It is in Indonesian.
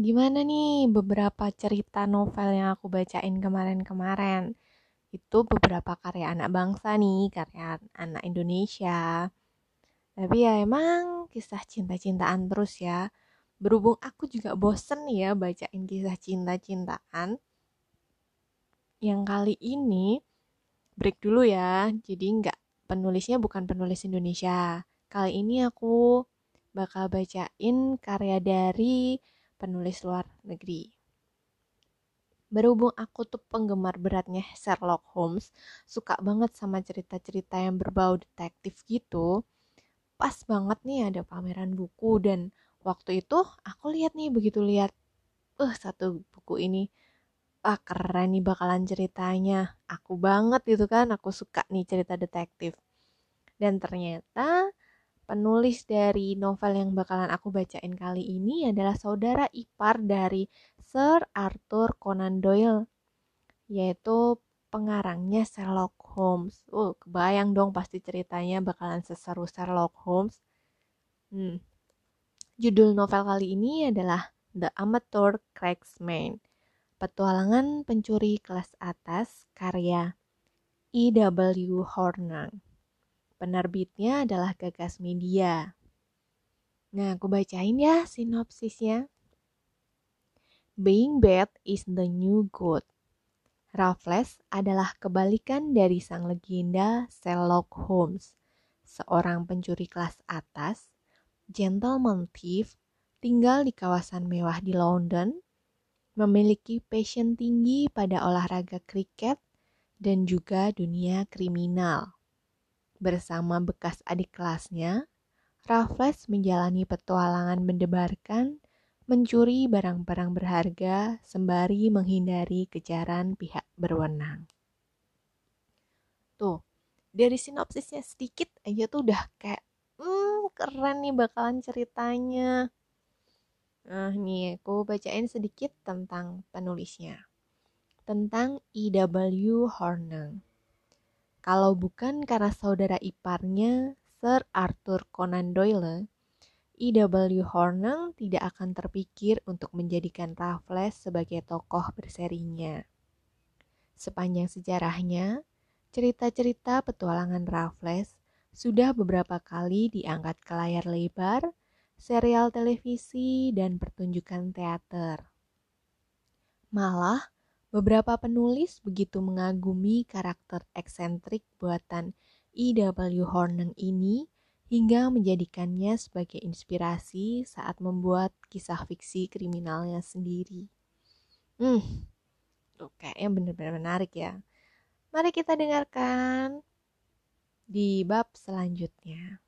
gimana nih beberapa cerita novel yang aku bacain kemarin-kemarin? Itu beberapa karya anak bangsa nih, karya anak Indonesia. Tapi ya emang kisah cinta-cintaan terus ya. Berhubung aku juga bosen ya bacain kisah cinta-cintaan. Yang kali ini break dulu ya. Jadi nggak penulisnya bukan penulis Indonesia. Kali ini aku bakal bacain karya dari penulis luar negeri. Berhubung aku tuh penggemar beratnya Sherlock Holmes, suka banget sama cerita-cerita yang berbau detektif gitu. Pas banget nih ada pameran buku dan waktu itu aku lihat nih begitu lihat uh satu buku ini ah keren nih bakalan ceritanya aku banget gitu kan aku suka nih cerita detektif dan ternyata Penulis dari novel yang bakalan aku bacain kali ini adalah saudara ipar dari Sir Arthur Conan Doyle, yaitu pengarangnya Sherlock Holmes. Uh, kebayang dong pasti ceritanya bakalan seseru Sherlock Holmes. Hmm. Judul novel kali ini adalah The Amateur Cracksman, Petualangan Pencuri Kelas Atas karya E.W. Hornung. Penerbitnya adalah Gagas Media. Nah, aku bacain ya sinopsisnya. Being bad is the new good. Raffles adalah kebalikan dari sang legenda Sherlock Holmes, seorang pencuri kelas atas, gentleman thief, tinggal di kawasan mewah di London, memiliki passion tinggi pada olahraga kriket dan juga dunia kriminal. Bersama bekas adik kelasnya, Raffles menjalani petualangan mendebarkan, mencuri barang-barang berharga sembari menghindari kejaran pihak berwenang. Tuh, dari sinopsisnya sedikit aja tuh udah kayak, hmm, keren nih bakalan ceritanya. Nah, nih aku bacain sedikit tentang penulisnya. Tentang E.W. Hornung. Kalau bukan karena saudara iparnya, Sir Arthur Conan Doyle, E.W. Hornung tidak akan terpikir untuk menjadikan Raffles sebagai tokoh berserinya. Sepanjang sejarahnya, cerita-cerita petualangan Raffles sudah beberapa kali diangkat ke layar lebar, serial televisi, dan pertunjukan teater. Malah, Beberapa penulis begitu mengagumi karakter eksentrik buatan E.W. Hornung ini hingga menjadikannya sebagai inspirasi saat membuat kisah fiksi kriminalnya sendiri. Hmm, tuh kayaknya benar-benar menarik ya. Mari kita dengarkan di bab selanjutnya.